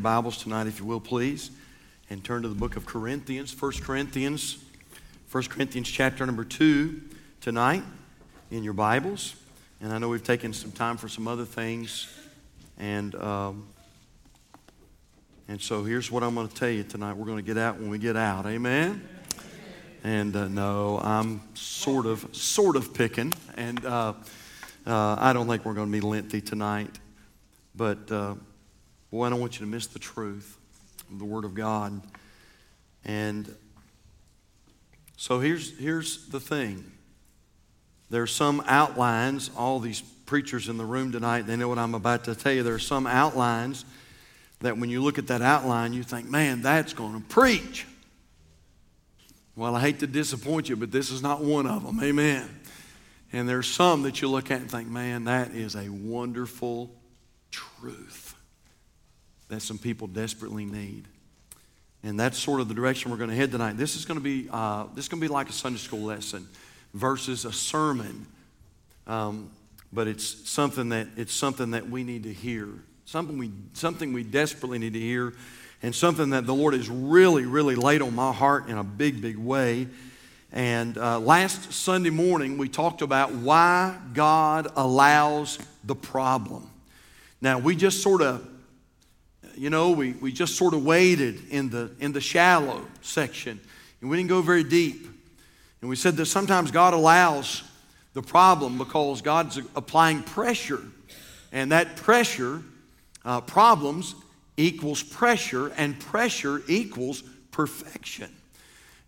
Bibles tonight, if you will, please, and turn to the book of Corinthians, 1 Corinthians, 1 Corinthians chapter number 2 tonight in your Bibles. And I know we've taken some time for some other things. And, um, and so here's what I'm going to tell you tonight. We're going to get out when we get out. Amen? And uh, no, I'm sort of, sort of picking. And uh, uh, I don't think we're going to be lengthy tonight. But uh, boy, I don't want you to miss the truth of the Word of God. And so here's, here's the thing there are some outlines, all these preachers in the room tonight, they know what I'm about to tell you. There are some outlines that when you look at that outline, you think, man, that's going to preach. Well, I hate to disappoint you, but this is not one of them. Amen. And there's some that you look at and think, man, that is a wonderful truth that some people desperately need. And that's sort of the direction we're going to head tonight. This is going to be, uh, this is going to be like a Sunday school lesson versus a sermon. Um, but it's something that it's something that we need to hear. Something we something we desperately need to hear, and something that the Lord has really, really laid on my heart in a big, big way. And uh, last Sunday morning, we talked about why God allows the problem. Now, we just sort of, you know, we, we just sort of waded in the, in the shallow section, and we didn't go very deep. And we said that sometimes God allows the problem because God's applying pressure, and that pressure, uh, problems equals pressure, and pressure equals perfection.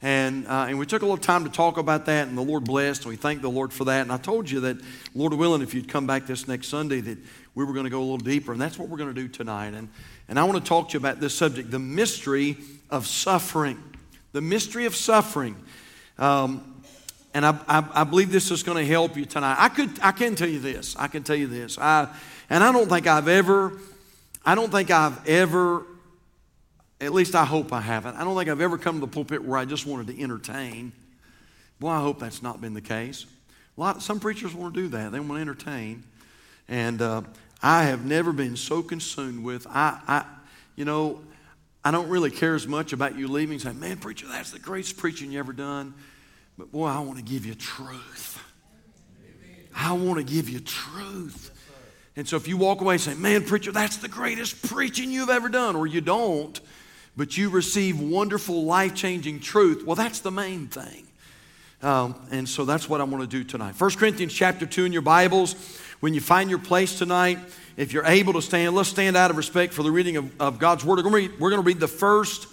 And, uh, and we took a little time to talk about that, and the Lord blessed, and we thank the Lord for that. And I told you that, Lord willing, if you'd come back this next Sunday, that we were going to go a little deeper, and that's what we're going to do tonight. And, and I want to talk to you about this subject the mystery of suffering. The mystery of suffering. Um, and I, I, I, believe this is going to help you tonight. I, could, I can tell you this. I can tell you this. I, and I don't think I've ever, I don't think I've ever at least I hope I haven't. I don't think I've ever come to the pulpit where I just wanted to entertain. Boy, I hope that's not been the case. A lot, some preachers want to do that. They want to entertain. And uh, I have never been so consumed with, I, I, you know, I don't really care as much about you leaving saying, man, preacher, that's the greatest preaching you ever done. But boy, I want to give you truth. I want to give you truth. And so if you walk away saying, man, preacher, that's the greatest preaching you've ever done, or you don't, but you receive wonderful, life changing truth. Well, that's the main thing. Um, and so that's what I want to do tonight. 1 Corinthians chapter 2 in your Bibles. When you find your place tonight, if you're able to stand, let's stand out of respect for the reading of, of God's Word. We're going, read, we're going to read the first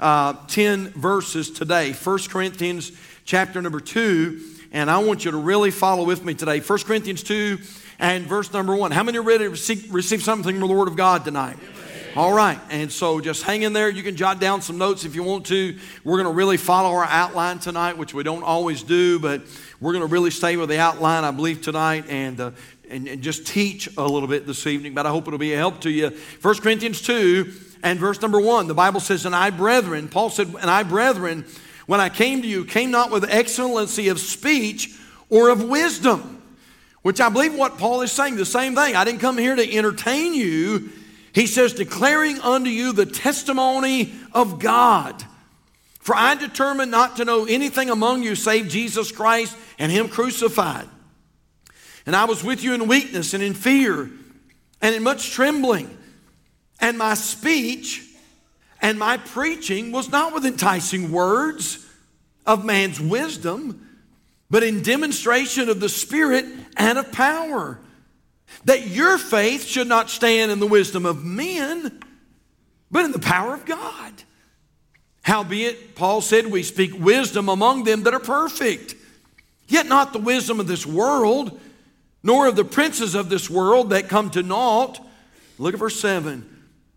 uh, 10 verses today. 1 Corinthians chapter number 2. And I want you to really follow with me today. 1 Corinthians 2 and verse number 1. How many are ready to receive, receive something from the Word of God tonight? All right, and so just hang in there. You can jot down some notes if you want to. We're going to really follow our outline tonight, which we don't always do, but we're going to really stay with the outline, I believe, tonight and, uh, and, and just teach a little bit this evening. But I hope it'll be a help to you. 1 Corinthians 2 and verse number 1, the Bible says, And I, brethren, Paul said, And I, brethren, when I came to you, came not with excellency of speech or of wisdom. Which I believe what Paul is saying, the same thing. I didn't come here to entertain you he says, declaring unto you the testimony of God. For I determined not to know anything among you save Jesus Christ and Him crucified. And I was with you in weakness and in fear and in much trembling. And my speech and my preaching was not with enticing words of man's wisdom, but in demonstration of the Spirit and of power that your faith should not stand in the wisdom of men, but in the power of God. Howbeit, Paul said, we speak wisdom among them that are perfect, yet not the wisdom of this world, nor of the princes of this world that come to naught. Look at verse 7.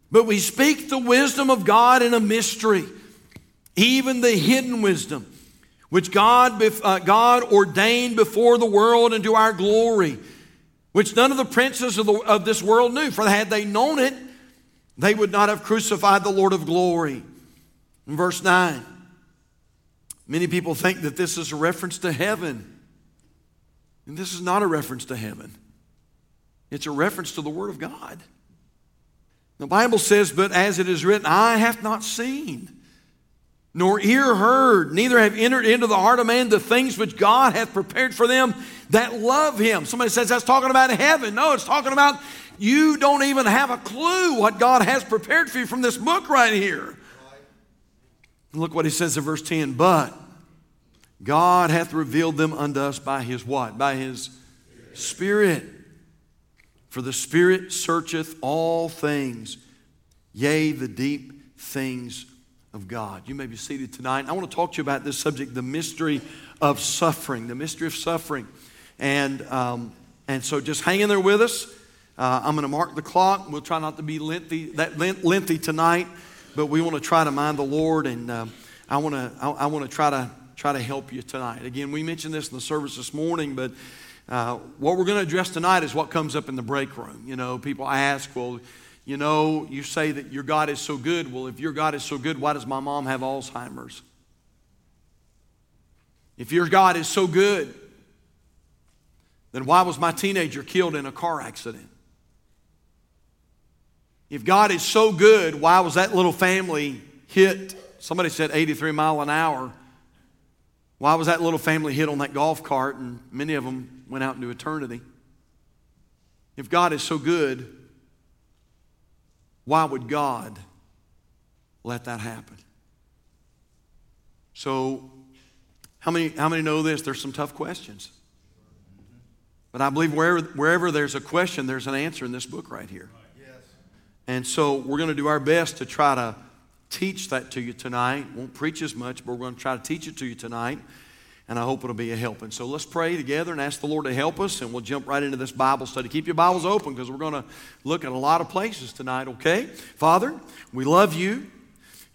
But we speak the wisdom of God in a mystery, even the hidden wisdom, which God, uh, God ordained before the world unto our glory which none of the princes of, the, of this world knew. For had they known it, they would not have crucified the Lord of glory. In verse 9, many people think that this is a reference to heaven. And this is not a reference to heaven, it's a reference to the Word of God. The Bible says, But as it is written, eye hath not seen, nor ear heard, neither have entered into the heart of man the things which God hath prepared for them that love him. Somebody says that's talking about heaven. No, it's talking about you don't even have a clue what God has prepared for you from this book right here. Look what he says in verse 10 But God hath revealed them unto us by his what? By his Spirit. For the Spirit searcheth all things, yea, the deep things of God. You may be seated tonight. I want to talk to you about this subject the mystery of suffering. The mystery of suffering. And, um, and so just hang in there with us. Uh, I'm going to mark the clock. We'll try not to be lengthy, that lengthy tonight, but we want to try to mind the Lord, and uh, I want to I, I want to try to try to help you tonight. Again, we mentioned this in the service this morning, but uh, what we're going to address tonight is what comes up in the break room. You know, people ask, well, you know, you say that your God is so good. Well, if your God is so good, why does my mom have Alzheimer's? If your God is so good, then why was my teenager killed in a car accident? If God is so good, why was that little family hit? Somebody said 83 mile an hour. Why was that little family hit on that golf cart and many of them went out into eternity? If God is so good, why would God let that happen? So, how many, how many know this? There's some tough questions. But I believe wherever, wherever there's a question, there's an answer in this book right here. And so we're going to do our best to try to teach that to you tonight. Won't preach as much, but we're going to try to teach it to you tonight. And I hope it'll be a help. And so let's pray together and ask the Lord to help us, and we'll jump right into this Bible study. Keep your Bibles open because we're going to look at a lot of places tonight, okay? Father, we love you.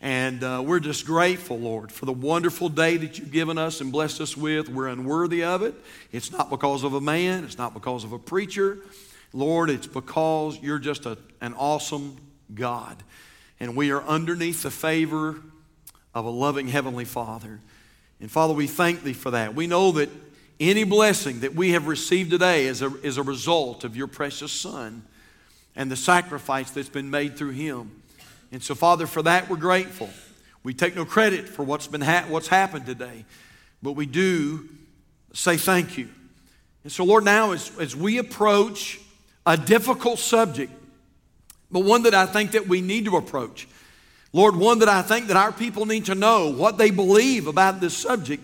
And uh, we're just grateful, Lord, for the wonderful day that you've given us and blessed us with. We're unworthy of it. It's not because of a man, it's not because of a preacher. Lord, it's because you're just a, an awesome God. And we are underneath the favor of a loving Heavenly Father. And Father, we thank Thee for that. We know that any blessing that we have received today is a, is a result of your precious Son and the sacrifice that's been made through Him. And so, Father, for that we're grateful. We take no credit for what's, been ha- what's happened today, but we do say thank you. And so, Lord, now as, as we approach a difficult subject, but one that I think that we need to approach, Lord, one that I think that our people need to know what they believe about this subject.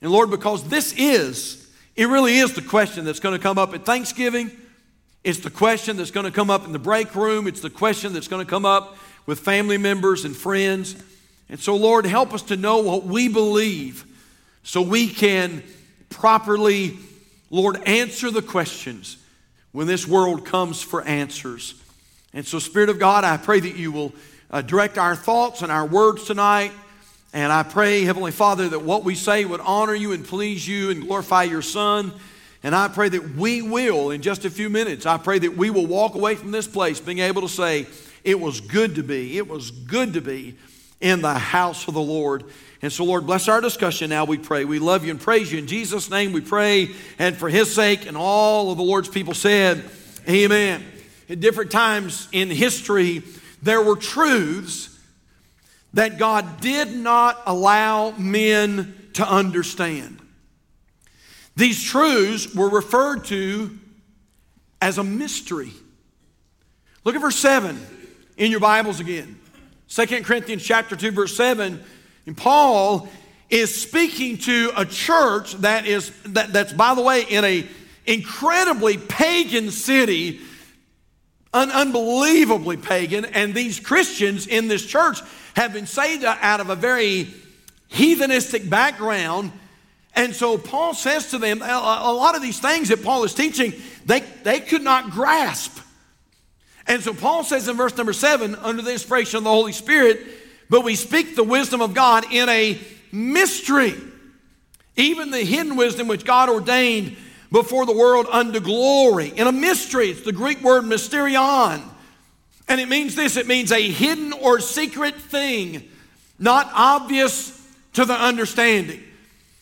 And Lord, because this is, it really is the question that's going to come up at Thanksgiving. It's the question that's going to come up in the break room. It's the question that's going to come up with family members and friends. And so, Lord, help us to know what we believe so we can properly, Lord, answer the questions when this world comes for answers. And so, Spirit of God, I pray that you will uh, direct our thoughts and our words tonight. And I pray, Heavenly Father, that what we say would honor you and please you and glorify your Son. And I pray that we will, in just a few minutes, I pray that we will walk away from this place being able to say, it was good to be. It was good to be in the house of the Lord. And so, Lord, bless our discussion now, we pray. We love you and praise you. In Jesus' name we pray. And for his sake, and all of the Lord's people said, Amen. At different times in history, there were truths that God did not allow men to understand. These truths were referred to as a mystery. Look at verse 7 in your Bibles again. 2 Corinthians chapter 2 verse 7 and Paul is speaking to a church that is that, that's by the way in a incredibly pagan city un- unbelievably pagan and these Christians in this church have been saved out of a very heathenistic background. And so Paul says to them a, a lot of these things that Paul is teaching they, they could not grasp. And so Paul says in verse number seven, under the inspiration of the Holy Spirit, but we speak the wisdom of God in a mystery, even the hidden wisdom which God ordained before the world unto glory. In a mystery, it's the Greek word mysterion. And it means this it means a hidden or secret thing, not obvious to the understanding.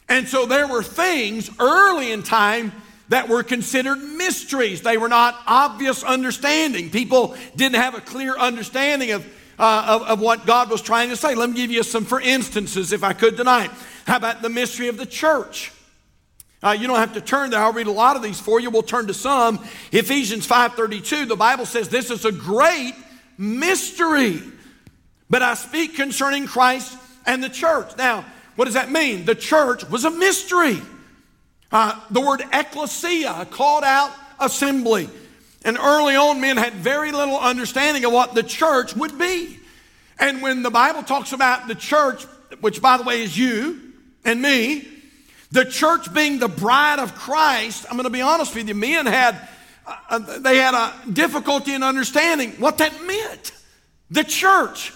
And so there were things early in time that were considered mysteries. They were not obvious understanding. People didn't have a clear understanding of, uh, of, of, what God was trying to say. Let me give you some for instances, if I could tonight. How about the mystery of the church? Uh, you don't have to turn there. I'll read a lot of these for you. We'll turn to some. Ephesians 5.32, the Bible says this is a great mystery. But I speak concerning Christ and the church. Now, what does that mean? The church was a mystery. Uh, the word ecclesia, called out assembly. And early on, men had very little understanding of what the church would be. And when the Bible talks about the church, which by the way is you and me, the church being the bride of Christ, I'm going to be honest with you, men had uh, they had a difficulty in understanding what that meant. The church.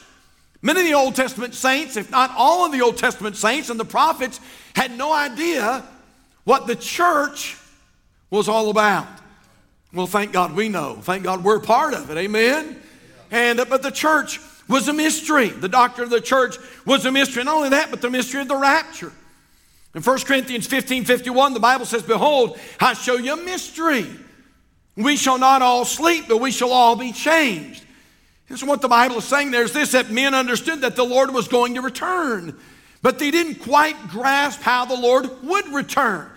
Many of the Old Testament saints, if not all of the Old Testament saints and the prophets, had no idea what the church was all about. Well, thank God we know. Thank God we're part of it. Amen. And uh, but the church was a mystery. The doctrine of the church was a mystery. Not only that, but the mystery of the rapture. In 1 Corinthians 15 51, the Bible says, Behold, I show you a mystery. We shall not all sleep, but we shall all be changed. And so, what the Bible is saying there is this that men understood that the Lord was going to return. But they didn't quite grasp how the Lord would return.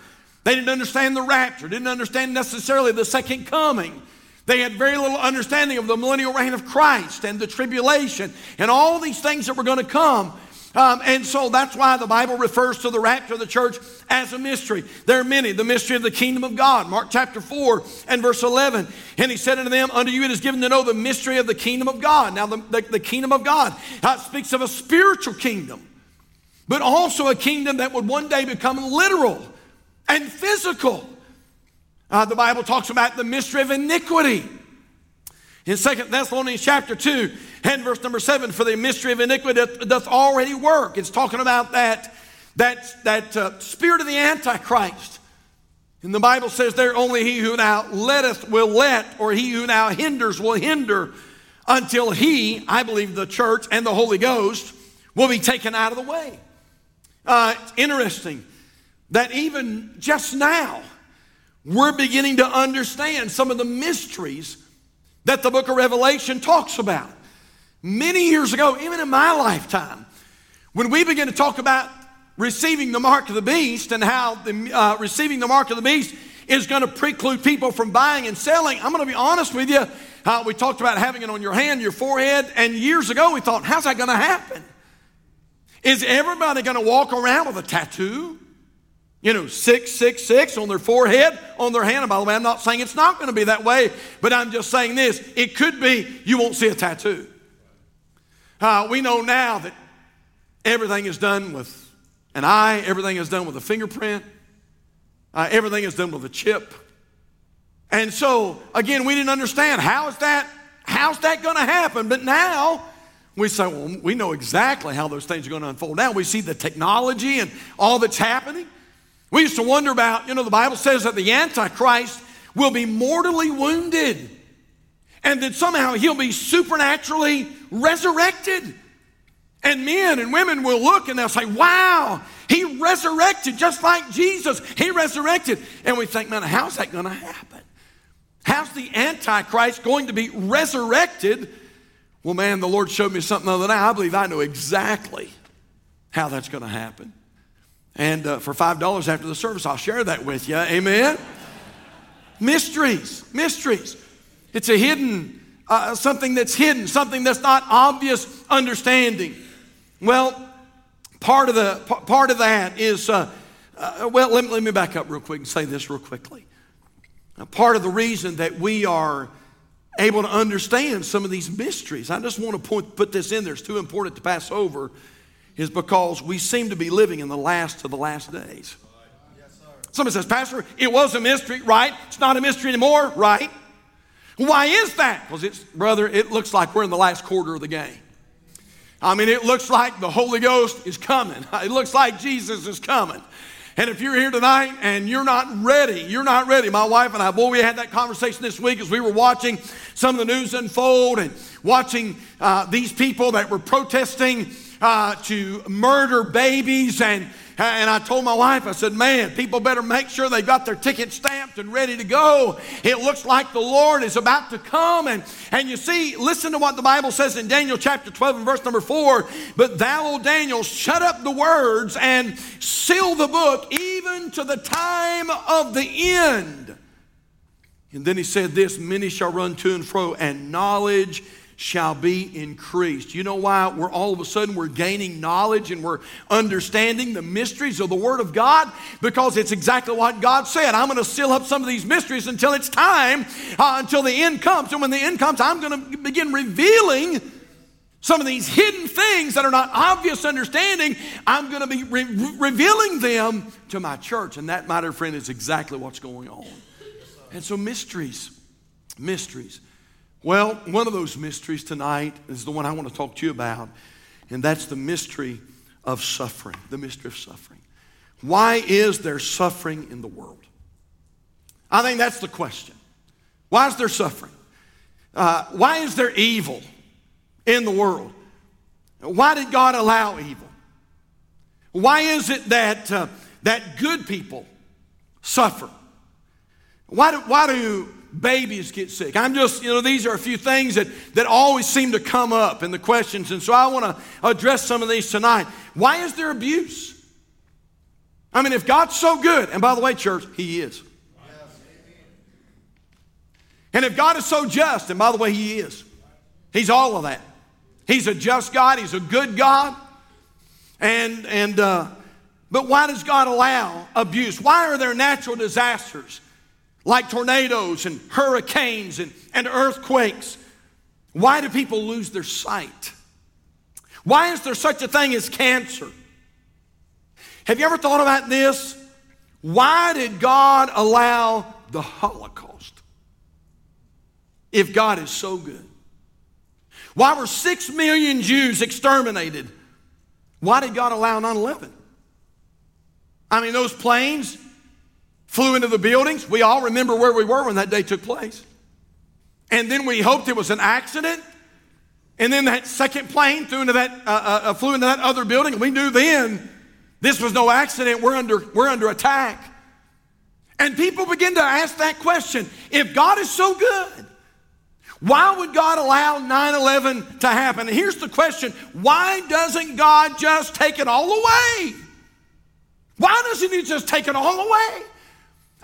They didn't understand the rapture, didn't understand necessarily the second coming. They had very little understanding of the millennial reign of Christ and the tribulation and all these things that were going to come. Um, and so that's why the Bible refers to the rapture of the church as a mystery. There are many. The mystery of the kingdom of God, Mark chapter 4 and verse 11. And he said unto them, Unto you it is given to know the mystery of the kingdom of God. Now, the, the, the kingdom of God uh, speaks of a spiritual kingdom but also a kingdom that would one day become literal and physical. Uh, the Bible talks about the mystery of iniquity. In Second Thessalonians chapter 2 and verse number 7, for the mystery of iniquity doth already work. It's talking about that, that, that uh, spirit of the Antichrist. And the Bible says there, only he who now letteth will let, or he who now hinders will hinder, until he, I believe the church and the Holy Ghost, will be taken out of the way. Uh, it's interesting that even just now, we're beginning to understand some of the mysteries that the book of Revelation talks about. Many years ago, even in my lifetime, when we begin to talk about receiving the mark of the beast and how the, uh, receiving the mark of the beast is going to preclude people from buying and selling, I'm going to be honest with you. Uh, we talked about having it on your hand, your forehead, and years ago we thought, how's that going to happen? Is everybody going to walk around with a tattoo? You know, 666 on their forehead, on their hand. And by the way, I'm not saying it's not going to be that way, but I'm just saying this. It could be you won't see a tattoo. Uh, we know now that everything is done with an eye, everything is done with a fingerprint, uh, everything is done with a chip. And so, again, we didn't understand how is that, how's that going to happen? But now, we say, well, we know exactly how those things are going to unfold. Now we see the technology and all that's happening. We used to wonder about, you know, the Bible says that the Antichrist will be mortally wounded and that somehow he'll be supernaturally resurrected. And men and women will look and they'll say, wow, he resurrected just like Jesus. He resurrected. And we think, man, how's that going to happen? How's the Antichrist going to be resurrected? Well, man, the Lord showed me something the other day. I believe I know exactly how that's going to happen. And uh, for $5 after the service, I'll share that with you. Amen? mysteries, mysteries. It's a hidden, uh, something that's hidden, something that's not obvious understanding. Well, part of, the, part of that is, uh, uh, well, let me, let me back up real quick and say this real quickly. part of the reason that we are able to understand some of these mysteries. I just want to put, put this in there, it's too important to pass over, is because we seem to be living in the last of the last days. Somebody says, Pastor, it was a mystery, right? It's not a mystery anymore, right? Why is that? Because it's, brother, it looks like we're in the last quarter of the game. I mean, it looks like the Holy Ghost is coming. It looks like Jesus is coming. And if you're here tonight and you're not ready, you're not ready. My wife and I, boy, we had that conversation this week as we were watching some of the news unfold and watching uh, these people that were protesting uh, to murder babies and and I told my wife, I said, man, people better make sure they've got their ticket stamped and ready to go. It looks like the Lord is about to come. And, and you see, listen to what the Bible says in Daniel chapter 12 and verse number 4. But thou, O Daniel, shut up the words and seal the book even to the time of the end. And then he said this many shall run to and fro, and knowledge shall be increased. You know why we're all of a sudden we're gaining knowledge and we're understanding the mysteries of the Word of God? Because it's exactly what God said. I'm going to seal up some of these mysteries until it's time, uh, until the end comes. And when the end comes, I'm going to begin revealing some of these hidden things that are not obvious understanding. I'm going to be re- revealing them to my church. And that, my dear friend, is exactly what's going on. And so, mysteries, mysteries. Well, one of those mysteries tonight is the one I want to talk to you about, and that's the mystery of suffering. The mystery of suffering. Why is there suffering in the world? I think that's the question. Why is there suffering? Uh, why is there evil in the world? Why did God allow evil? Why is it that, uh, that good people suffer? Why do, why do babies get sick. I'm just, you know, these are a few things that, that always seem to come up in the questions. And so I want to address some of these tonight. Why is there abuse? I mean, if God's so good, and by the way, church, He is. And if God is so just, and by the way, He is, He's all of that. He's a just God, He's a good God. And, and, uh, but why does God allow abuse? Why are there natural disasters? Like tornadoes and hurricanes and, and earthquakes. Why do people lose their sight? Why is there such a thing as cancer? Have you ever thought about this? Why did God allow the Holocaust if God is so good? Why were six million Jews exterminated? Why did God allow 9 11? I mean, those planes flew into the buildings. We all remember where we were when that day took place. And then we hoped it was an accident. And then that second plane flew into that, uh, uh, uh, flew into that other building. We knew then this was no accident. We're under, we're under attack. And people begin to ask that question if God is so good, why would God allow 9 11 to happen? And here's the question why doesn't God just take it all away? Why doesn't He just take it all away?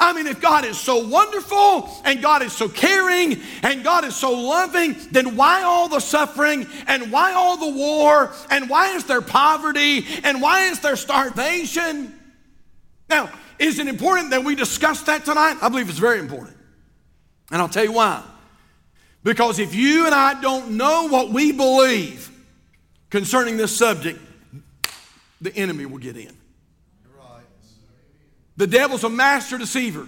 I mean, if God is so wonderful and God is so caring and God is so loving, then why all the suffering and why all the war and why is there poverty and why is there starvation? Now, is it important that we discuss that tonight? I believe it's very important. And I'll tell you why. Because if you and I don't know what we believe concerning this subject, the enemy will get in. The devil's a master deceiver.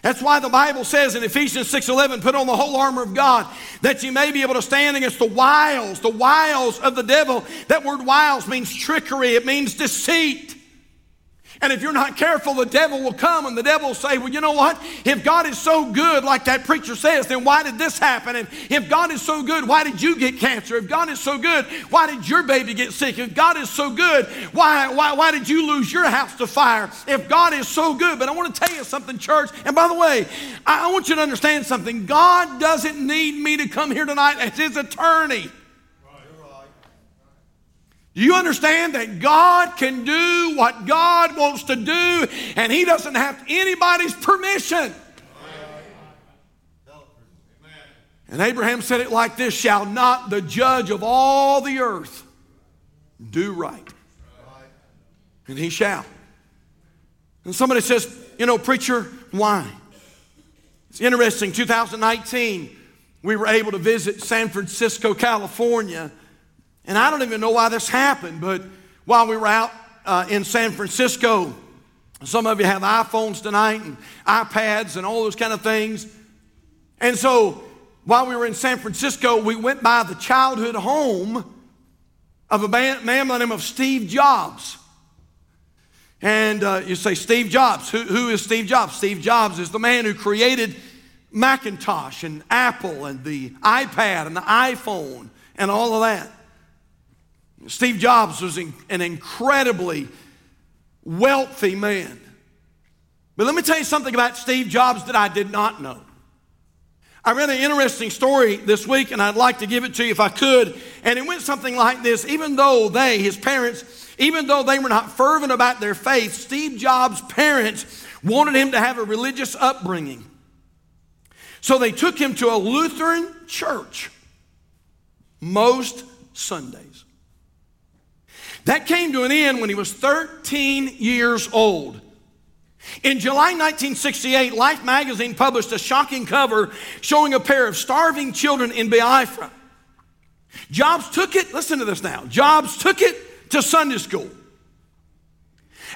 That's why the Bible says in Ephesians 6:11, put on the whole armor of God that you may be able to stand against the wiles, the wiles of the devil. That word wiles means trickery, it means deceit. And if you're not careful, the devil will come and the devil will say, Well, you know what? If God is so good, like that preacher says, then why did this happen? And if God is so good, why did you get cancer? If God is so good, why did your baby get sick? If God is so good, why, why, why did you lose your house to fire? If God is so good, but I want to tell you something, church. And by the way, I, I want you to understand something. God doesn't need me to come here tonight as his attorney. Do you understand that God can do what God wants to do and He doesn't have anybody's permission? And Abraham said it like this Shall not the judge of all the earth do right? And he shall. And somebody says, You know, preacher, why? It's interesting. 2019, we were able to visit San Francisco, California and I don't even know why this happened, but while we were out uh, in San Francisco, some of you have iPhones tonight and iPads and all those kind of things. And so while we were in San Francisco, we went by the childhood home of a man, by the name of Steve Jobs. And uh, you say, Steve Jobs. Who, who is Steve Jobs? Steve Jobs is the man who created Macintosh and Apple and the iPad and the iPhone and all of that. Steve Jobs was an incredibly wealthy man. But let me tell you something about Steve Jobs that I did not know. I read an interesting story this week, and I'd like to give it to you if I could. And it went something like this Even though they, his parents, even though they were not fervent about their faith, Steve Jobs' parents wanted him to have a religious upbringing. So they took him to a Lutheran church most Sundays. That came to an end when he was 13 years old. In July 1968, Life magazine published a shocking cover showing a pair of starving children in Biafra. Jobs took it, listen to this now. Jobs took it to Sunday school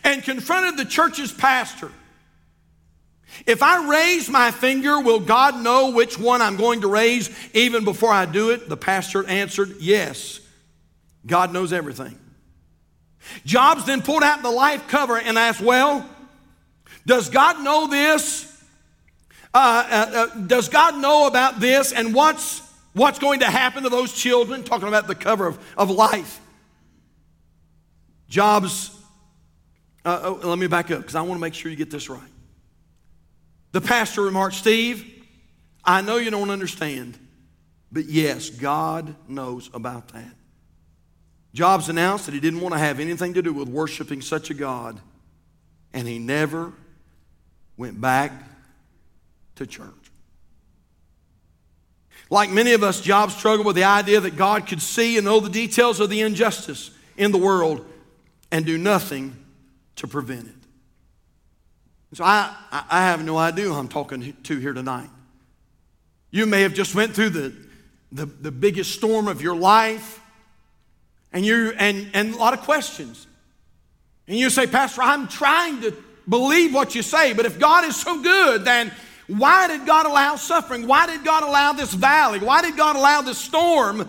and confronted the church's pastor. If I raise my finger, will God know which one I'm going to raise even before I do it? The pastor answered, Yes. God knows everything. Jobs then pulled out the life cover and asked, Well, does God know this? Uh, uh, uh, does God know about this and what's, what's going to happen to those children? Talking about the cover of, of life. Jobs, uh, oh, let me back up because I want to make sure you get this right. The pastor remarked, Steve, I know you don't understand, but yes, God knows about that. Jobs announced that he didn't want to have anything to do with worshiping such a God, and he never went back to church. Like many of us, Job struggled with the idea that God could see and know the details of the injustice in the world and do nothing to prevent it. So I, I have no idea who I'm talking to here tonight. You may have just went through the, the, the biggest storm of your life and, you and, and a lot of questions. And you say, Pastor, I'm trying to believe what you say, but if God is so good, then why did God allow suffering? Why did God allow this valley? Why did God allow this storm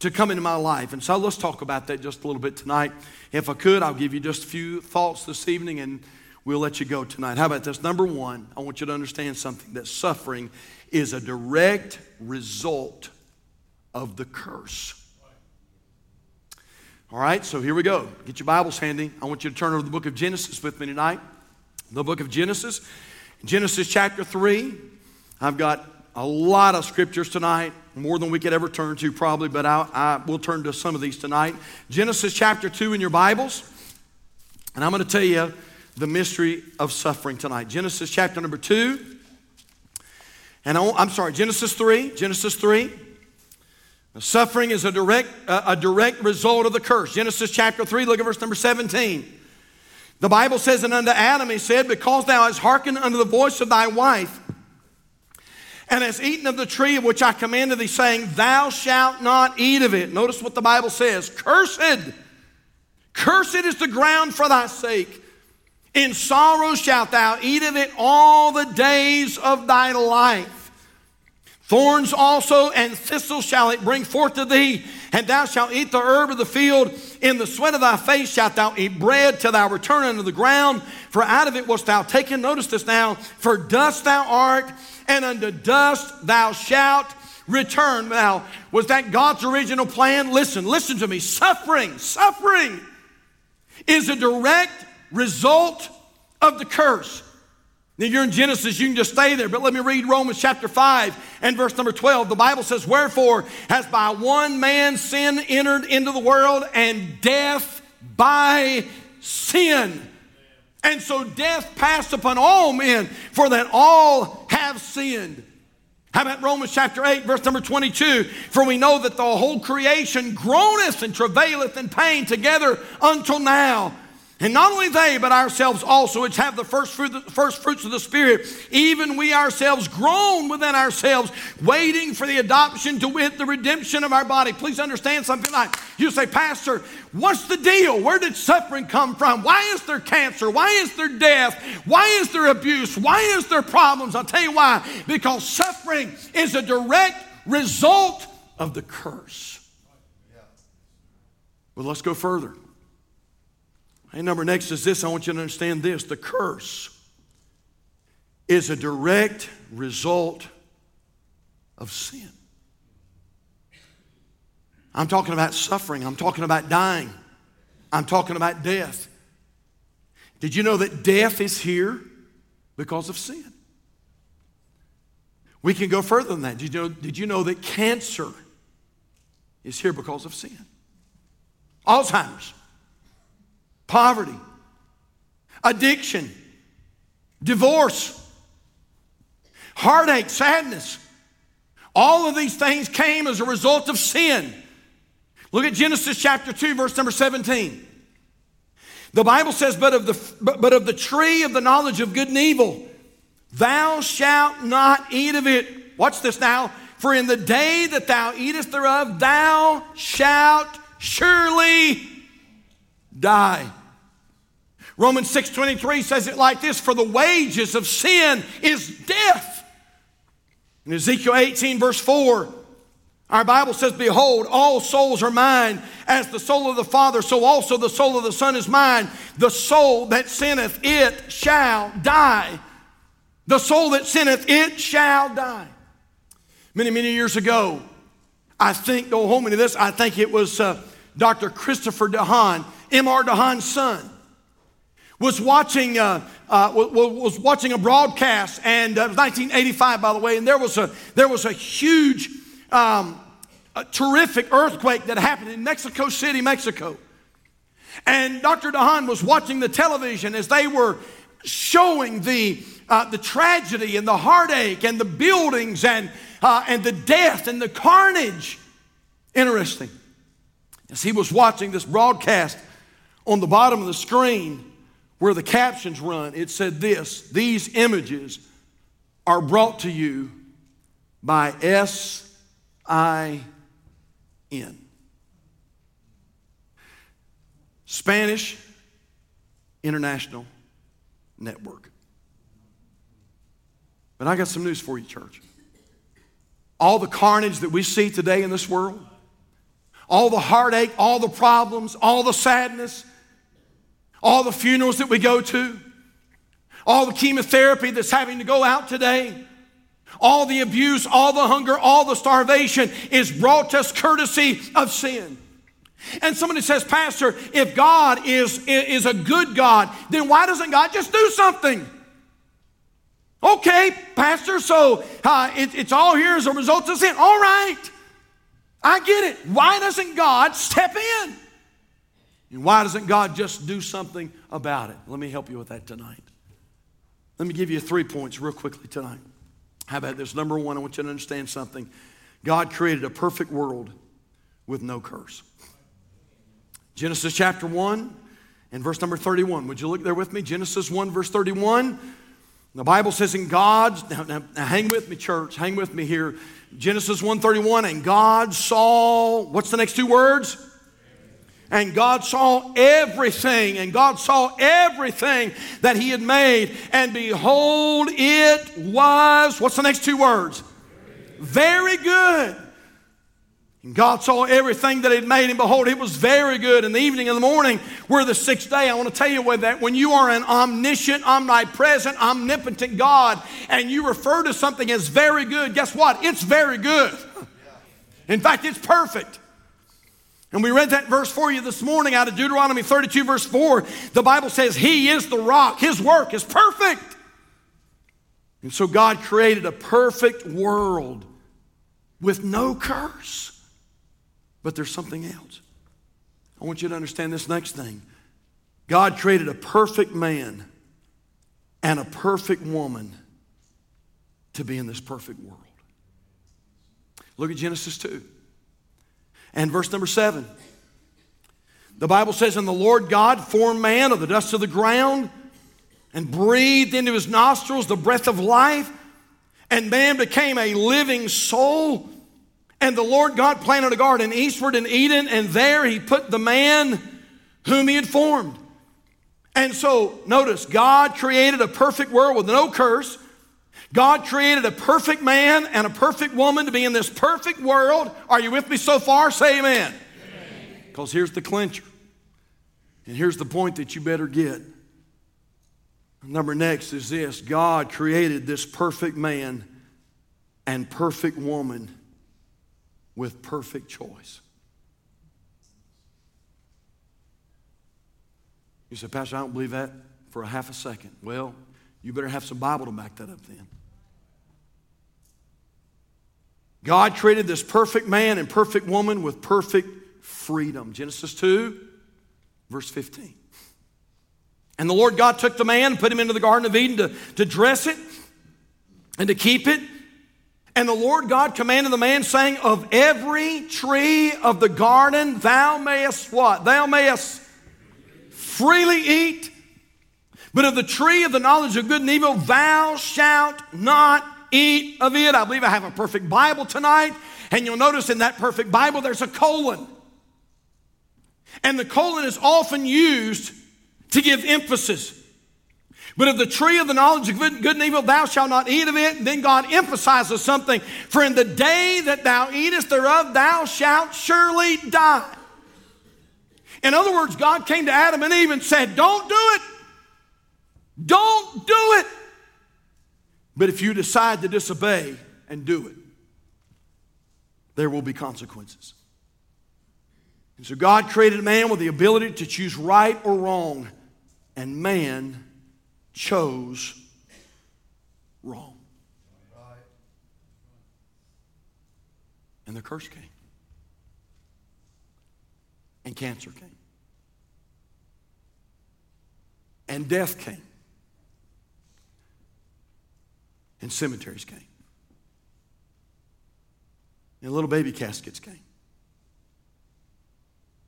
to come into my life? And so let's talk about that just a little bit tonight. If I could, I'll give you just a few thoughts this evening and we'll let you go tonight. How about this? Number one, I want you to understand something that suffering is a direct result of the curse. All right, so here we go. Get your Bibles handy. I want you to turn over the book of Genesis with me tonight the book of Genesis. Genesis chapter 3. I've got a lot of scriptures tonight, more than we could ever turn to, probably, but I, I will turn to some of these tonight. Genesis chapter 2 in your Bibles. And I'm going to tell you the mystery of suffering tonight. Genesis chapter number 2. And I'm sorry, Genesis 3. Genesis 3. Suffering is a direct, a direct result of the curse. Genesis chapter 3, look at verse number 17. The Bible says, And unto Adam he said, Because thou hast hearkened unto the voice of thy wife, and hast eaten of the tree of which I commanded thee, saying, Thou shalt not eat of it. Notice what the Bible says Cursed, cursed is the ground for thy sake. In sorrow shalt thou eat of it all the days of thy life. Thorns also and thistles shall it bring forth to thee, and thou shalt eat the herb of the field. In the sweat of thy face shalt thou eat bread till thou return unto the ground, for out of it wast thou taken. Notice this now, for dust thou art, and unto dust thou shalt return. Now, was that God's original plan? Listen, listen to me. Suffering, suffering is a direct result of the curse. Now you're in Genesis, you can just stay there, but let me read Romans chapter 5 and verse number 12. The Bible says, Wherefore has by one man sin entered into the world, and death by sin. And so death passed upon all men, for that all have sinned. How about Romans chapter 8, verse number 22? For we know that the whole creation groaneth and travaileth in pain together until now. And not only they, but ourselves also, which have the first, fruit, first fruits of the Spirit, even we ourselves groan within ourselves, waiting for the adoption to wit the redemption of our body. Please understand something like you say, Pastor, what's the deal? Where did suffering come from? Why is there cancer? Why is there death? Why is there abuse? Why is there problems? I'll tell you why. Because suffering is a direct result of the curse. Well, let's go further. And number next is this I want you to understand this the curse is a direct result of sin. I'm talking about suffering, I'm talking about dying, I'm talking about death. Did you know that death is here because of sin? We can go further than that. Did you know, did you know that cancer is here because of sin? Alzheimer's, poverty, addiction, divorce, heartache, sadness. All of these things came as a result of sin. Look at Genesis chapter 2, verse number 17. The Bible says, but of the, but of the tree of the knowledge of good and evil, thou shalt not eat of it. Watch this now. For in the day that thou eatest thereof, thou shalt surely die. Romans 6:23 says it like this, for the wages of sin is death. In Ezekiel 18, verse 4, our Bible says, Behold, all souls are mine. As the soul of the Father, so also the soul of the Son is mine. The soul that sinneth, it shall die. The soul that sinneth, it shall die. Many, many years ago, I think, don't hold me to this, I think it was uh, Dr. Christopher DeHaan, M.R. DeHaan's son, was watching, uh, uh, was watching a broadcast, and uh, it was 1985, by the way, and there was a, there was a huge um, a terrific earthquake that happened in Mexico City, Mexico. And Dr. DeHaan was watching the television as they were showing the, uh, the tragedy and the heartache and the buildings and, uh, and the death and the carnage. Interesting. As he was watching this broadcast, on the bottom of the screen where the captions run, it said this These images are brought to you by S. I N. Spanish International Network. But I got some news for you, church. All the carnage that we see today in this world, all the heartache, all the problems, all the sadness, all the funerals that we go to, all the chemotherapy that's having to go out today, all the abuse, all the hunger, all the starvation is brought us courtesy of sin. And somebody says, Pastor, if God is, is a good God, then why doesn't God just do something? Okay, Pastor, so uh, it, it's all here as a result of sin. All right, I get it. Why doesn't God step in? And why doesn't God just do something about it? Let me help you with that tonight. Let me give you three points real quickly tonight. How about this? Number one, I want you to understand something. God created a perfect world with no curse. Genesis chapter 1 and verse number 31. Would you look there with me? Genesis 1, verse 31. The Bible says in God's, now, now, now hang with me, church, hang with me here. Genesis 1:31, and God saw, what's the next two words? And God saw everything, and God saw everything that He had made. And behold, it was, what's the next two words? Very good. And God saw everything that He had made, and behold, it was very good. In the evening and the morning, we're the sixth day. I want to tell you that when you are an omniscient, omnipresent, omnipotent God, and you refer to something as very good, guess what? It's very good. In fact, it's perfect. And we read that verse for you this morning out of Deuteronomy 32, verse 4. The Bible says, He is the rock, His work is perfect. And so God created a perfect world with no curse. But there's something else. I want you to understand this next thing God created a perfect man and a perfect woman to be in this perfect world. Look at Genesis 2 and verse number seven. The Bible says, And the Lord God formed man of the dust of the ground and breathed into his nostrils the breath of life, and man became a living soul. And the Lord God planted a garden eastward in Eden, and there he put the man whom he had formed. And so, notice, God created a perfect world with no curse. God created a perfect man and a perfect woman to be in this perfect world. Are you with me so far? Say amen. Because here's the clincher. And here's the point that you better get. Number next is this God created this perfect man and perfect woman with perfect choice. You say, Pastor, I don't believe that for a half a second. Well, you better have some Bible to back that up then. God created this perfect man and perfect woman with perfect freedom. Genesis 2, verse 15. And the Lord God took the man, and put him into the Garden of Eden to, to dress it and to keep it. And the Lord God commanded the man, saying, Of every tree of the garden thou mayest what? Thou mayest freely eat, but of the tree of the knowledge of good and evil thou shalt not eat of it. I believe I have a perfect Bible tonight, and you'll notice in that perfect Bible there's a colon. And the colon is often used to give emphasis. But of the tree of the knowledge of good, good, and evil, thou shalt not eat of it. Then God emphasizes something. For in the day that thou eatest thereof, thou shalt surely die. In other words, God came to Adam and Eve and said, Don't do it. Don't do it. But if you decide to disobey and do it, there will be consequences. And so God created man with the ability to choose right or wrong, and man chose wrong. And the curse came. And cancer came. And death came. And cemeteries came. And little baby caskets came.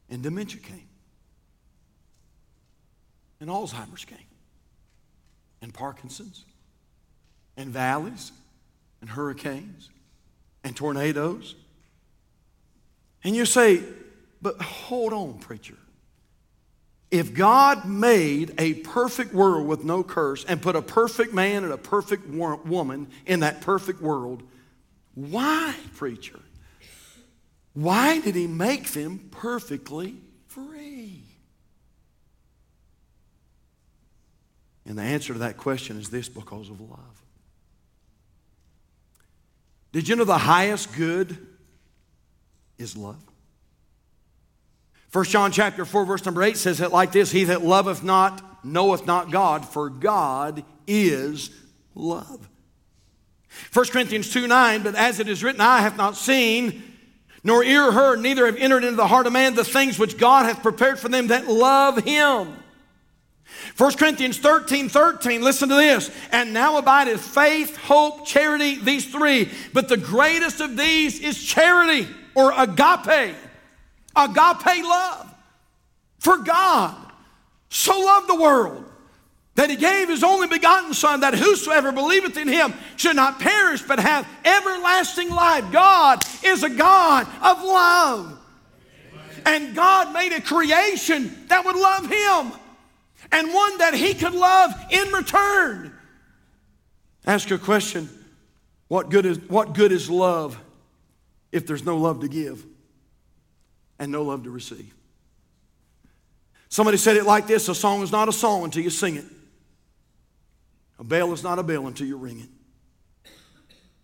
And dementia came. And Alzheimer's came. And Parkinson's. And valleys. And hurricanes. And tornadoes. And you say, but hold on, preacher. If God made a perfect world with no curse and put a perfect man and a perfect woman in that perfect world, why, preacher? Why did he make them perfectly free? And the answer to that question is this because of love. Did you know the highest good is love? 1 John chapter 4, verse number 8 says it like this He that loveth not knoweth not God, for God is love. 1 Corinthians 2 9, but as it is written, I have not seen, nor ear heard, neither have entered into the heart of man the things which God hath prepared for them that love him. 1 Corinthians 13, 13, listen to this. And now abideth faith, hope, charity, these three. But the greatest of these is charity or agape. Agape love for God. So loved the world that he gave his only begotten Son, that whosoever believeth in him should not perish but have everlasting life. God is a God of love. And God made a creation that would love him and one that he could love in return. Ask a question what good is, what good is love if there's no love to give? And no love to receive. Somebody said it like this a song is not a song until you sing it, a bell is not a bell until you ring it.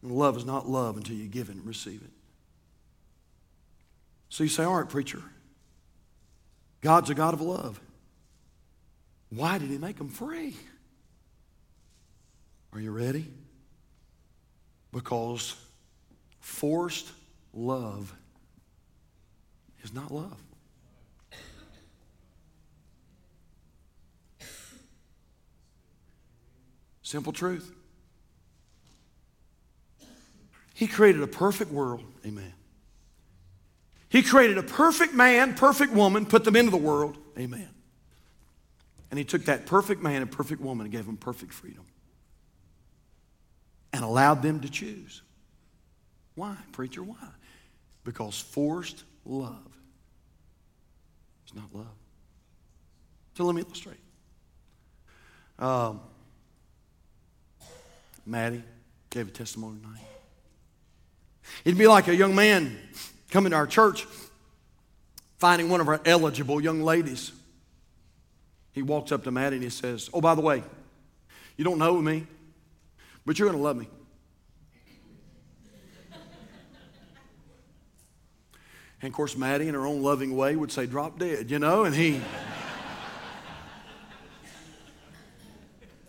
And love is not love until you give it and receive it. So you say, All right, preacher, God's a God of love. Why did He make them free? Are you ready? Because forced love is not love. Simple truth. He created a perfect world. Amen. He created a perfect man, perfect woman, put them into the world. Amen. And he took that perfect man and perfect woman and gave them perfect freedom and allowed them to choose. Why, preacher? Why? Because forced love not love. So let me illustrate. Um, Maddie gave a testimony tonight. It'd be like a young man coming to our church, finding one of our eligible young ladies. He walks up to Maddie and he says, Oh, by the way, you don't know me, but you're going to love me. And of course, Maddie, in her own loving way, would say, drop dead, you know, and he.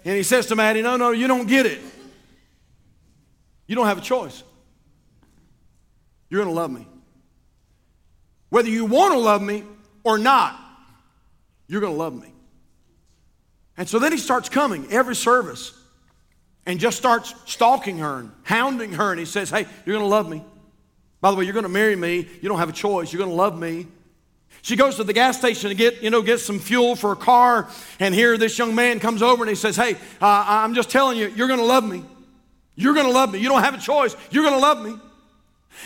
And he says to Maddie, No, no, you don't get it. You don't have a choice. You're going to love me. Whether you want to love me or not, you're going to love me. And so then he starts coming every service and just starts stalking her and hounding her. And he says, Hey, you're going to love me. By the way, you're going to marry me. You don't have a choice. You're going to love me. She goes to the gas station to get, you know, get some fuel for a car. And here this young man comes over and he says, Hey, uh, I'm just telling you, you're going to love me. You're going to love me. You don't have a choice. You're going to love me.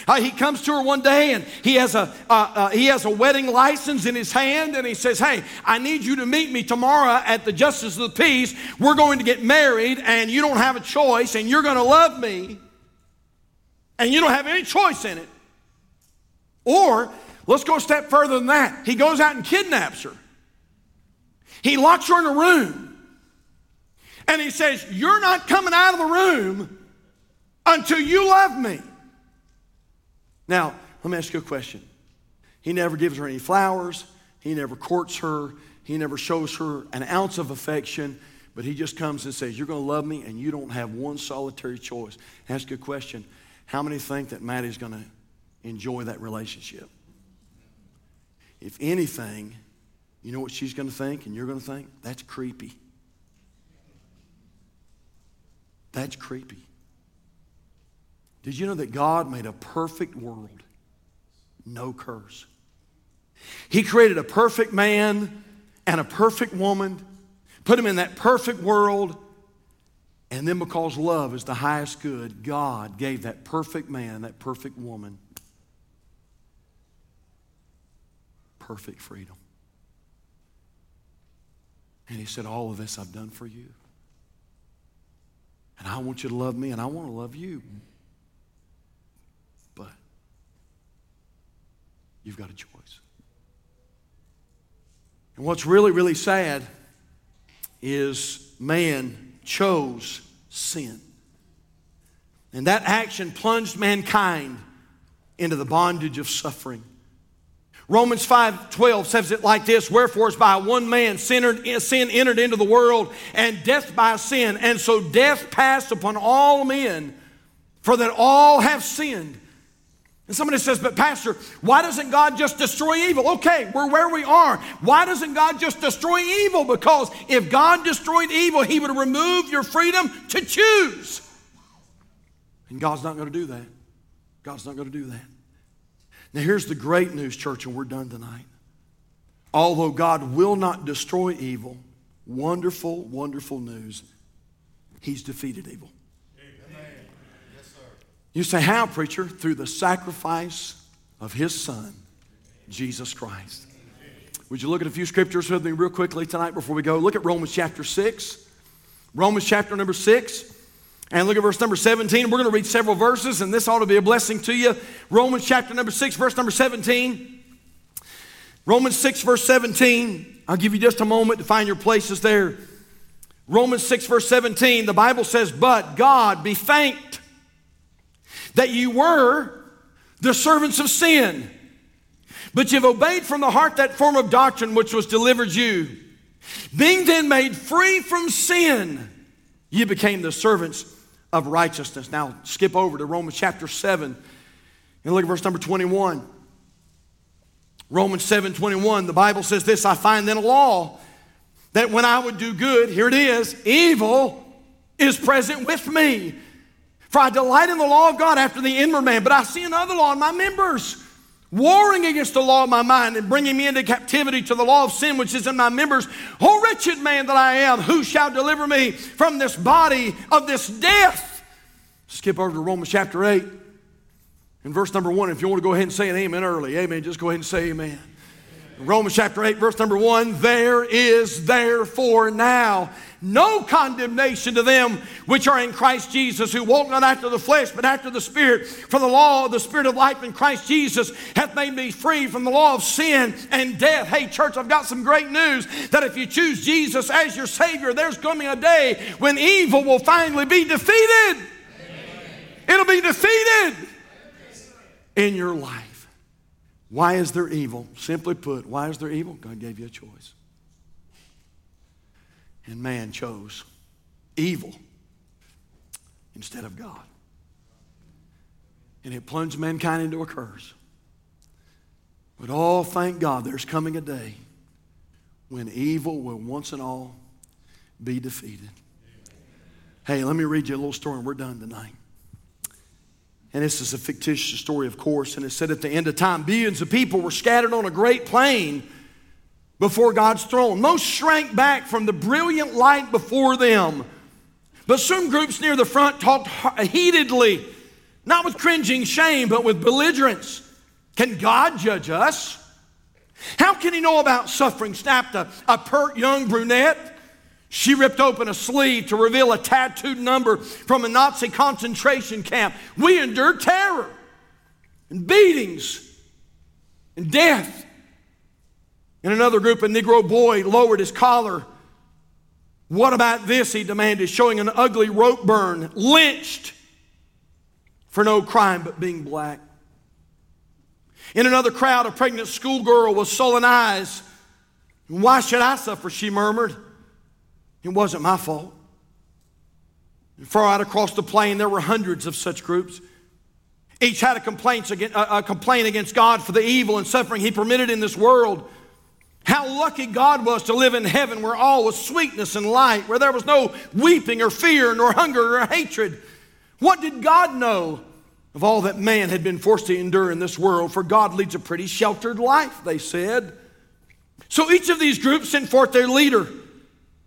Uh, he comes to her one day and he has, a, uh, uh, he has a wedding license in his hand and he says, Hey, I need you to meet me tomorrow at the Justice of the Peace. We're going to get married and you don't have a choice and you're going to love me and you don't have any choice in it. Or let's go a step further than that. He goes out and kidnaps her, he locks her in a room and he says, You're not coming out of the room until you love me. Now, let me ask you a question. He never gives her any flowers, he never courts her, he never shows her an ounce of affection, but he just comes and says, You're going to love me, and you don't have one solitary choice. Ask a question How many think that Maddie's going to enjoy that relationship? If anything, you know what she's going to think and you're going to think? That's creepy. That's creepy. Did you know that God made a perfect world? No curse. He created a perfect man and a perfect woman, put him in that perfect world, and then because love is the highest good, God gave that perfect man, that perfect woman, perfect freedom. And He said, All of this I've done for you. And I want you to love me, and I want to love you. But you've got a choice. And what's really, really sad is man chose sin. And that action plunged mankind into the bondage of suffering. Romans 5 12 says it like this Wherefore, as by one man sin entered into the world, and death by sin, and so death passed upon all men, for that all have sinned. And somebody says, But Pastor, why doesn't God just destroy evil? Okay, we're where we are. Why doesn't God just destroy evil? Because if God destroyed evil, He would remove your freedom to choose. And God's not going to do that. God's not going to do that. Now, here's the great news, church, and we're done tonight. Although God will not destroy evil, wonderful, wonderful news, He's defeated evil. You say, How, preacher? Through the sacrifice of his son, Jesus Christ. Would you look at a few scriptures with me real quickly tonight before we go? Look at Romans chapter 6. Romans chapter number 6. And look at verse number 17. We're going to read several verses, and this ought to be a blessing to you. Romans chapter number 6, verse number 17. Romans 6, verse 17. I'll give you just a moment to find your places there. Romans 6, verse 17, the Bible says, But God be thanked that you were the servants of sin, but you've obeyed from the heart that form of doctrine which was delivered you. Being then made free from sin, you became the servants of righteousness. Now, skip over to Romans chapter 7 and look at verse number 21. Romans 7 21, the Bible says this I find then a law that when I would do good, here it is, evil is present with me. For I delight in the law of God after the inward man, but I see another law in my members, warring against the law of my mind and bringing me into captivity to the law of sin which is in my members. O wretched man that I am, who shall deliver me from this body of this death? Skip over to Romans chapter 8 in verse number 1. If you want to go ahead and say an amen early, amen, just go ahead and say amen. Romans chapter 8, verse number 1 there is therefore now no condemnation to them which are in Christ Jesus, who walk not after the flesh, but after the Spirit. For the law of the Spirit of life in Christ Jesus hath made me free from the law of sin and death. Hey, church, I've got some great news that if you choose Jesus as your Savior, there's coming a day when evil will finally be defeated. Amen. It'll be defeated in your life. Why is there evil? Simply put, why is there evil? God gave you a choice. And man chose evil instead of God. And it plunged mankind into a curse. But oh, thank God, there's coming a day when evil will once and all be defeated. Hey, let me read you a little story and we're done tonight. And this is a fictitious story, of course. And it said at the end of time, billions of people were scattered on a great plain before God's throne. Most shrank back from the brilliant light before them. But some groups near the front talked heatedly, not with cringing shame, but with belligerence. Can God judge us? How can he know about suffering? snapped a, a pert young brunette. She ripped open a sleeve to reveal a tattooed number from a Nazi concentration camp. We endured terror and beatings and death. In another group, a Negro boy lowered his collar. What about this? He demanded, showing an ugly rope burn, lynched for no crime but being black. In another crowd, a pregnant schoolgirl with sullen eyes. Why should I suffer? She murmured. It wasn't my fault. far out across the plain, there were hundreds of such groups. Each had a complaint, against, a complaint against God for the evil and suffering He permitted in this world. How lucky God was to live in heaven where all was sweetness and light, where there was no weeping or fear, nor hunger or hatred. What did God know of all that man had been forced to endure in this world? For God leads a pretty sheltered life, they said. So each of these groups sent forth their leader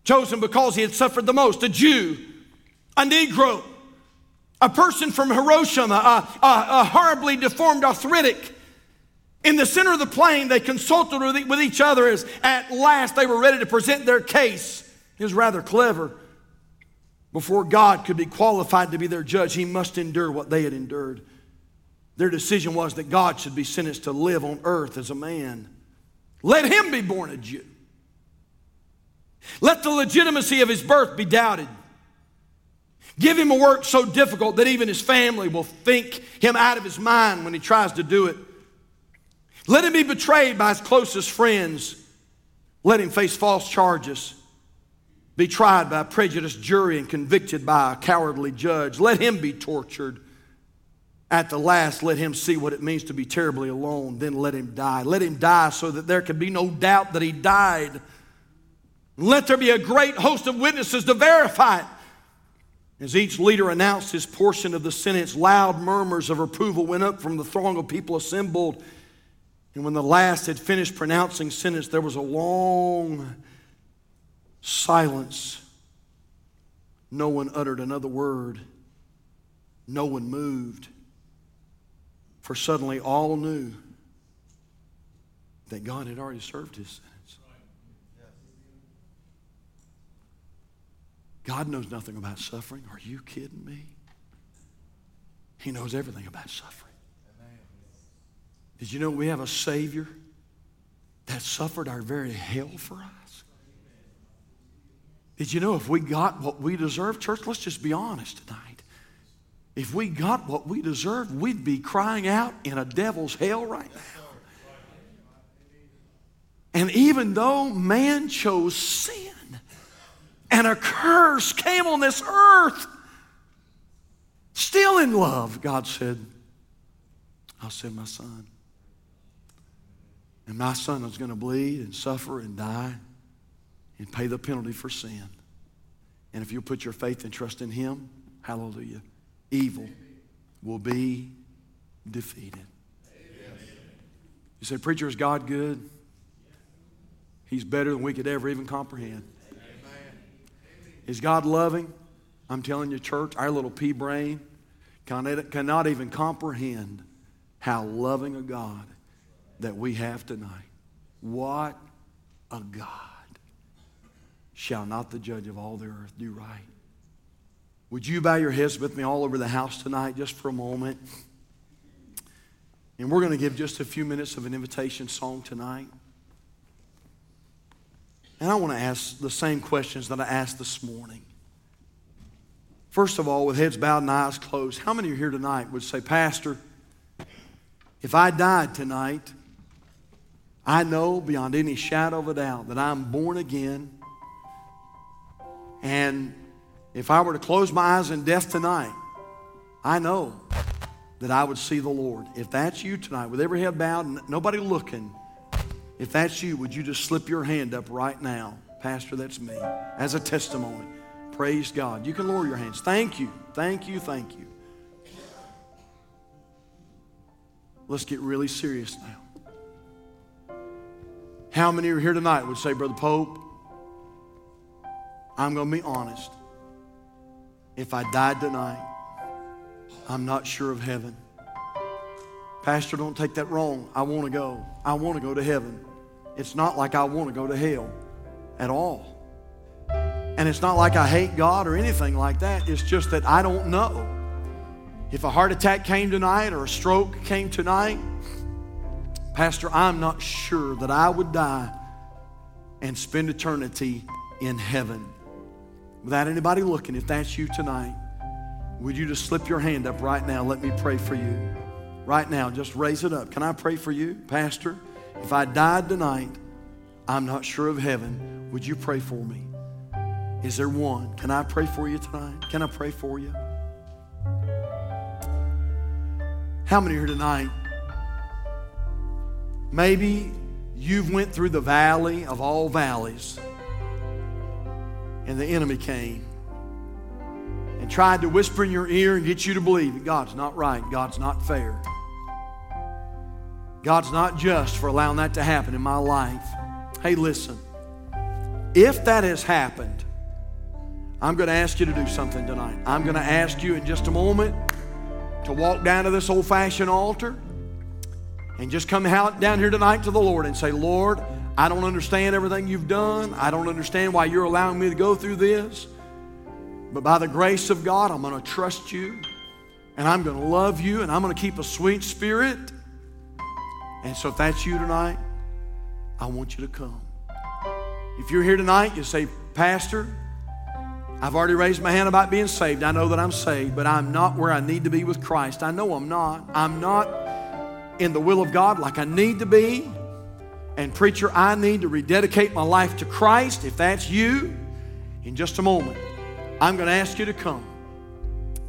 chosen because he had suffered the most a Jew, a Negro, a person from Hiroshima, a, a, a horribly deformed arthritic. In the center of the plain, they consulted with, each other as at last they were ready to present their case. He was rather clever. Before God could be qualified to be their judge, he must endure what they had endured. Their decision was that God should be sentenced to live on earth as a man. Let him be born a Jew. Let the legitimacy of his birth be doubted. Give him a work so difficult that even his family will think him out of his mind when he tries to do it. Let him be betrayed by his closest friends. Let him face false charges. Be tried by a prejudiced jury and convicted by a cowardly judge. Let him be tortured. At the last, let him see what it means to be terribly alone. Then let him die. Let him die so that there can be no doubt that he died. Let there be a great host of witnesses to verify it. As each leader announced his portion of the sentence, loud murmurs of approval went up from the throng of people assembled. And when the last had finished pronouncing sentence, there was a long silence. No one uttered another word. No one moved. For suddenly all knew that God had already served his sentence. God knows nothing about suffering. Are you kidding me? He knows everything about suffering. Did you know we have a Savior that suffered our very hell for us? Did you know if we got what we deserve, church, let's just be honest tonight. If we got what we deserve, we'd be crying out in a devil's hell right now. And even though man chose sin, and a curse came on this earth. Still in love, God said, I'll send my son. And my son is going to bleed and suffer and die and pay the penalty for sin. And if you put your faith and trust in him, hallelujah, evil will be defeated. You say, Preacher, is God good? He's better than we could ever even comprehend. Is God loving? I'm telling you, church, our little pea brain cannot even comprehend how loving a God that we have tonight. What a God. Shall not the judge of all the earth do right? Would you bow your heads with me all over the house tonight just for a moment? And we're going to give just a few minutes of an invitation song tonight. And I want to ask the same questions that I asked this morning. First of all, with heads bowed and eyes closed, how many are here tonight would say, Pastor, if I died tonight, I know beyond any shadow of a doubt that I'm born again and If I were to close my eyes in death tonight, I know that I would see the Lord. If that's you tonight, with every head bowed and nobody looking, if that's you, would you just slip your hand up right now? Pastor, that's me. As a testimony. Praise God. You can lower your hands. Thank you. Thank you. Thank you. Let's get really serious now. How many are here tonight would say, Brother Pope, I'm going to be honest. If I died tonight, I'm not sure of heaven. Pastor, don't take that wrong. I want to go. I want to go to heaven. It's not like I want to go to hell at all. And it's not like I hate God or anything like that. It's just that I don't know. If a heart attack came tonight or a stroke came tonight, Pastor, I'm not sure that I would die and spend eternity in heaven. Without anybody looking, if that's you tonight, would you just slip your hand up right now? Let me pray for you. Right now, just raise it up. Can I pray for you, Pastor? If I died tonight, I'm not sure of heaven. Would you pray for me? Is there one? Can I pray for you tonight? Can I pray for you? How many here tonight? Maybe you've went through the valley of all valleys and the enemy came and tried to whisper in your ear and get you to believe that God's not right, God's not fair. God's not just for allowing that to happen in my life. Hey, listen. If that has happened, I'm going to ask you to do something tonight. I'm going to ask you in just a moment to walk down to this old fashioned altar and just come out down here tonight to the Lord and say, Lord, I don't understand everything you've done. I don't understand why you're allowing me to go through this. But by the grace of God, I'm going to trust you and I'm going to love you and I'm going to keep a sweet spirit. And so if that's you tonight, I want you to come. If you're here tonight, you say, Pastor, I've already raised my hand about being saved. I know that I'm saved, but I'm not where I need to be with Christ. I know I'm not. I'm not in the will of God like I need to be. And, preacher, I need to rededicate my life to Christ. If that's you, in just a moment, I'm going to ask you to come.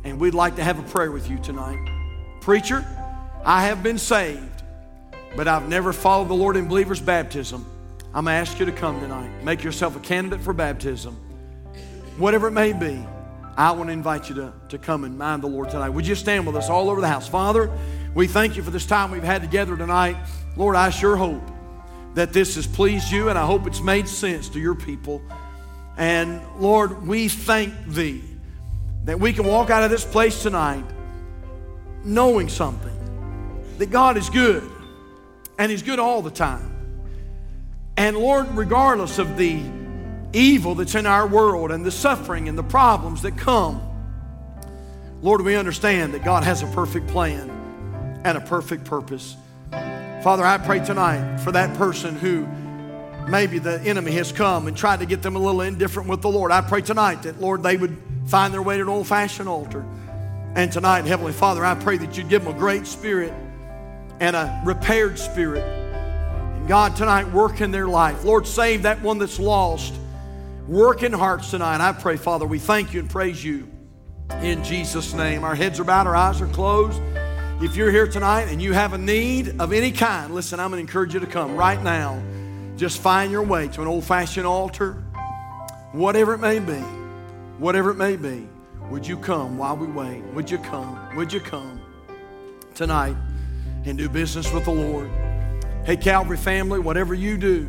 And we'd like to have a prayer with you tonight. Preacher, I have been saved, but I've never followed the Lord in believer's baptism. I'm going to ask you to come tonight. Make yourself a candidate for baptism whatever it may be, I want to invite you to, to come and mind the Lord tonight. Would you stand with us all over the house? Father, we thank you for this time we've had together tonight. Lord, I sure hope that this has pleased you, and I hope it's made sense to your people. And Lord, we thank thee that we can walk out of this place tonight knowing something that God is good, and He's good all the time. And Lord, regardless of the evil that's in our world and the suffering and the problems that come, Lord, we understand that God has a perfect plan and a perfect purpose. Father, I pray tonight for that person who maybe the enemy has come and tried to get them a little indifferent with the Lord. I pray tonight that, Lord, they would find their way to an old fashioned altar. And tonight, Heavenly Father, I pray that you'd give them a great spirit and a repaired spirit. And God, tonight, work in their life. Lord, save that one that's lost work in hearts tonight. I pray, Father, we thank you and praise you in Jesus' name. Our heads are bowed, our eyes are closed. If you're here tonight and you have a need of any kind, listen, I'm going to encourage you to come right now. Just find your way to an old fashioned altar, whatever it may be, whatever it may be. Would you come while we wait? Would you come? Would you come tonight and do business with the Lord? Hey, Calvary family, whatever you do,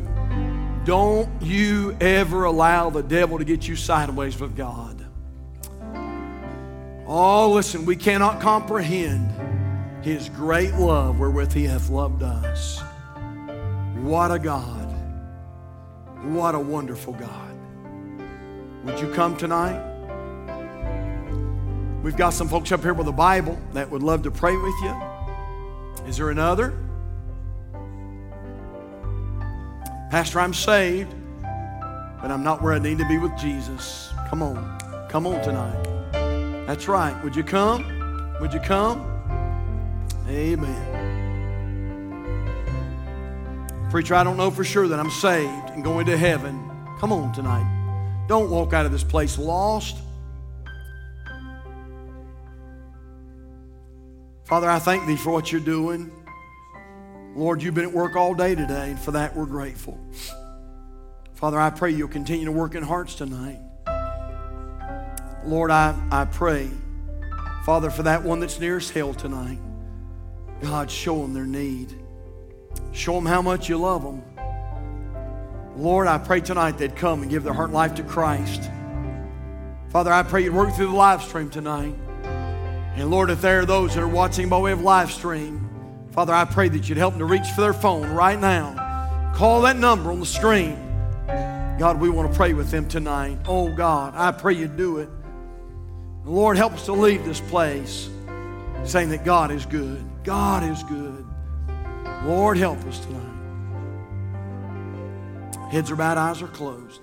don't you ever allow the devil to get you sideways with God. Oh, listen, we cannot comprehend his great love wherewith he hath loved us. What a God. What a wonderful God. Would you come tonight? We've got some folks up here with a Bible that would love to pray with you. Is there another? Pastor, I'm saved, but I'm not where I need to be with Jesus. Come on. Come on tonight. That's right. Would you come? Would you come? Amen. Preacher, I don't know for sure that I'm saved and going to heaven. Come on tonight. Don't walk out of this place lost. Father, I thank thee for what you're doing. Lord, you've been at work all day today, and for that we're grateful. Father, I pray you'll continue to work in hearts tonight. Lord, I, I pray, Father, for that one that's nearest hell tonight. God, show them their need. Show them how much you love them. Lord, I pray tonight they'd come and give their heart and life to Christ. Father, I pray you'd work through the live stream tonight. And Lord, if there are those that are watching by way of live stream, Father, I pray that you'd help them to reach for their phone right now. Call that number on the screen. God, we want to pray with them tonight. Oh, God, I pray you do it. Lord, help us to leave this place saying that God is good. God is good. Lord, help us tonight. Heads are bowed, eyes are closed.